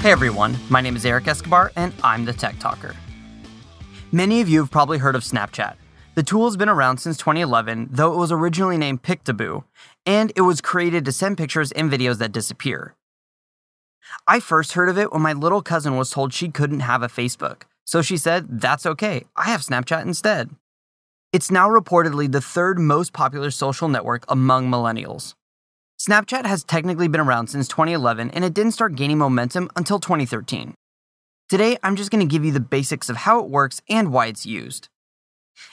Hey everyone, my name is Eric Escobar and I'm the Tech Talker. Many of you have probably heard of Snapchat. The tool has been around since 2011, though it was originally named Picaboo, and it was created to send pictures and videos that disappear. I first heard of it when my little cousin was told she couldn't have a Facebook, so she said, That's okay, I have Snapchat instead. It's now reportedly the third most popular social network among millennials. Snapchat has technically been around since 2011 and it didn't start gaining momentum until 2013. Today, I'm just going to give you the basics of how it works and why it's used.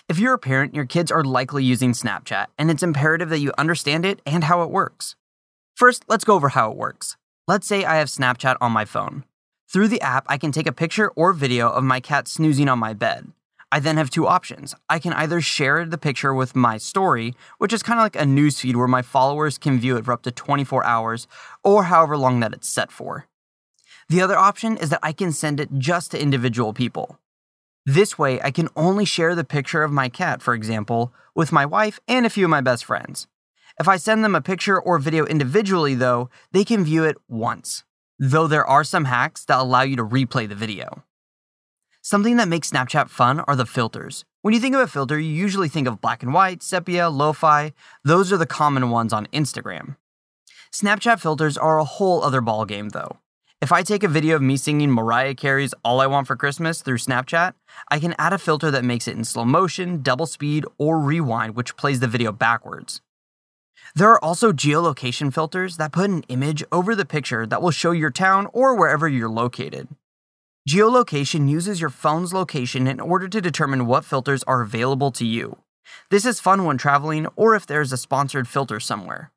If you're a parent, your kids are likely using Snapchat, and it's imperative that you understand it and how it works. First, let's go over how it works. Let's say I have Snapchat on my phone. Through the app, I can take a picture or video of my cat snoozing on my bed. I then have two options. I can either share the picture with my story, which is kind of like a newsfeed where my followers can view it for up to 24 hours or however long that it's set for. The other option is that I can send it just to individual people. This way, I can only share the picture of my cat, for example, with my wife and a few of my best friends. If I send them a picture or video individually, though, they can view it once, though there are some hacks that allow you to replay the video. Something that makes Snapchat fun are the filters. When you think of a filter, you usually think of black and white, sepia, lo fi. Those are the common ones on Instagram. Snapchat filters are a whole other ballgame, though. If I take a video of me singing Mariah Carey's All I Want for Christmas through Snapchat, I can add a filter that makes it in slow motion, double speed, or rewind, which plays the video backwards. There are also geolocation filters that put an image over the picture that will show your town or wherever you're located. Geolocation uses your phone's location in order to determine what filters are available to you. This is fun when traveling or if there's a sponsored filter somewhere.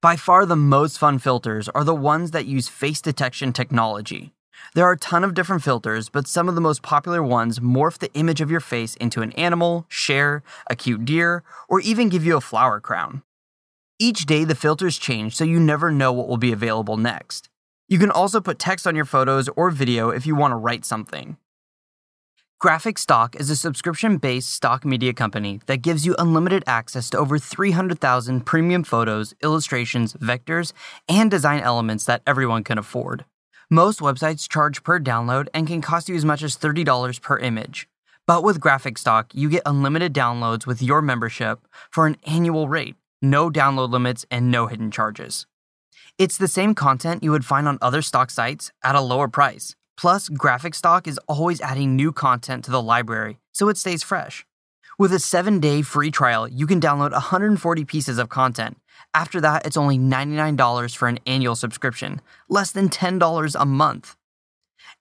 By far the most fun filters are the ones that use face detection technology. There are a ton of different filters, but some of the most popular ones morph the image of your face into an animal, share, a cute deer, or even give you a flower crown. Each day the filters change so you never know what will be available next. You can also put text on your photos or video if you want to write something. Graphicstock is a subscription based stock media company that gives you unlimited access to over 300,000 premium photos, illustrations, vectors, and design elements that everyone can afford. Most websites charge per download and can cost you as much as $30 per image. But with Graphicstock, you get unlimited downloads with your membership for an annual rate, no download limits, and no hidden charges. It's the same content you would find on other stock sites at a lower price. Plus, Graphicstock is always adding new content to the library, so it stays fresh. With a 7-day free trial, you can download 140 pieces of content. After that, it's only $99 for an annual subscription, less than $10 a month.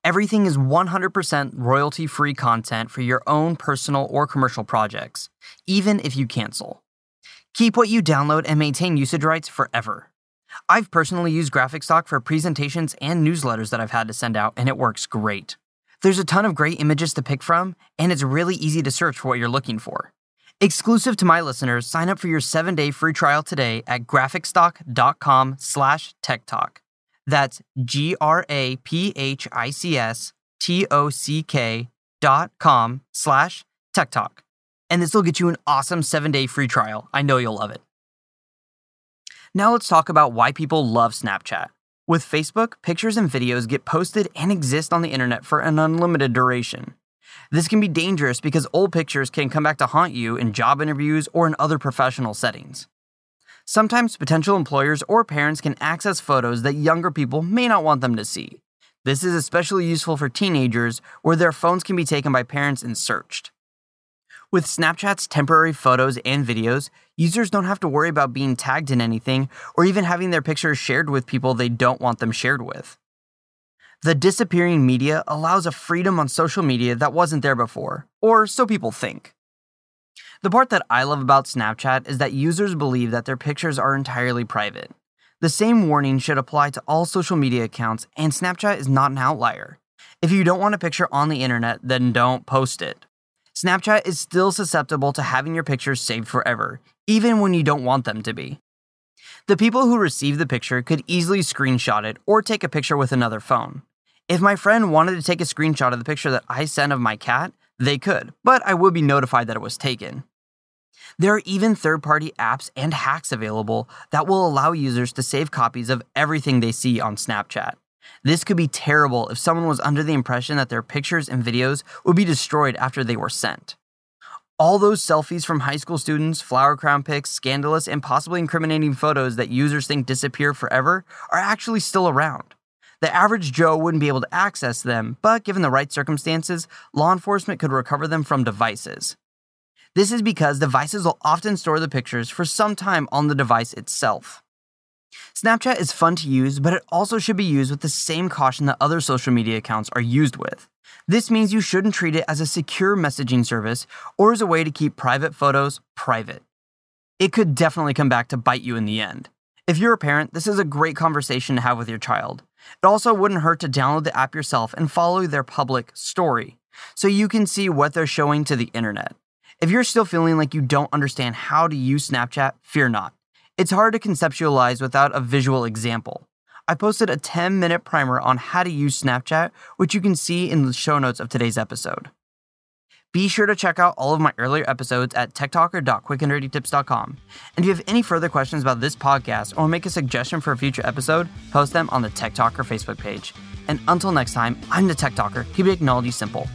Everything is 100% royalty free content for your own personal or commercial projects, even if you cancel. Keep what you download and maintain usage rights forever. I've personally used Graphicstock for presentations and newsletters that I've had to send out, and it works great. There's a ton of great images to pick from, and it's really easy to search for what you're looking for. Exclusive to my listeners, sign up for your 7-day free trial today at graphicstock.com slash techtalk. That's G-R-A-P-H-I-C-S-T-O-C-K dot com slash techtalk. And this will get you an awesome 7-day free trial. I know you'll love it. Now let's talk about why people love Snapchat. With Facebook, pictures and videos get posted and exist on the internet for an unlimited duration. This can be dangerous because old pictures can come back to haunt you in job interviews or in other professional settings. Sometimes potential employers or parents can access photos that younger people may not want them to see. This is especially useful for teenagers where their phones can be taken by parents and searched. With Snapchat's temporary photos and videos, users don't have to worry about being tagged in anything or even having their pictures shared with people they don't want them shared with. The disappearing media allows a freedom on social media that wasn't there before, or so people think. The part that I love about Snapchat is that users believe that their pictures are entirely private. The same warning should apply to all social media accounts, and Snapchat is not an outlier. If you don't want a picture on the internet, then don't post it. Snapchat is still susceptible to having your pictures saved forever, even when you don't want them to be. The people who receive the picture could easily screenshot it or take a picture with another phone. If my friend wanted to take a screenshot of the picture that I sent of my cat, they could, but I would be notified that it was taken. There are even third party apps and hacks available that will allow users to save copies of everything they see on Snapchat. This could be terrible if someone was under the impression that their pictures and videos would be destroyed after they were sent. All those selfies from high school students, flower crown pics, scandalous, and possibly incriminating photos that users think disappear forever are actually still around. The average Joe wouldn't be able to access them, but given the right circumstances, law enforcement could recover them from devices. This is because devices will often store the pictures for some time on the device itself. Snapchat is fun to use, but it also should be used with the same caution that other social media accounts are used with. This means you shouldn't treat it as a secure messaging service or as a way to keep private photos private. It could definitely come back to bite you in the end. If you're a parent, this is a great conversation to have with your child. It also wouldn't hurt to download the app yourself and follow their public story so you can see what they're showing to the internet. If you're still feeling like you don't understand how to use Snapchat, fear not. It's hard to conceptualize without a visual example. I posted a 10 minute primer on how to use Snapchat, which you can see in the show notes of today's episode. Be sure to check out all of my earlier episodes at techtalker.quickanddirtytips.com. And if you have any further questions about this podcast or make a suggestion for a future episode, post them on the Tech Talker Facebook page. And until next time, I'm the Tech Talker, keeping technology simple.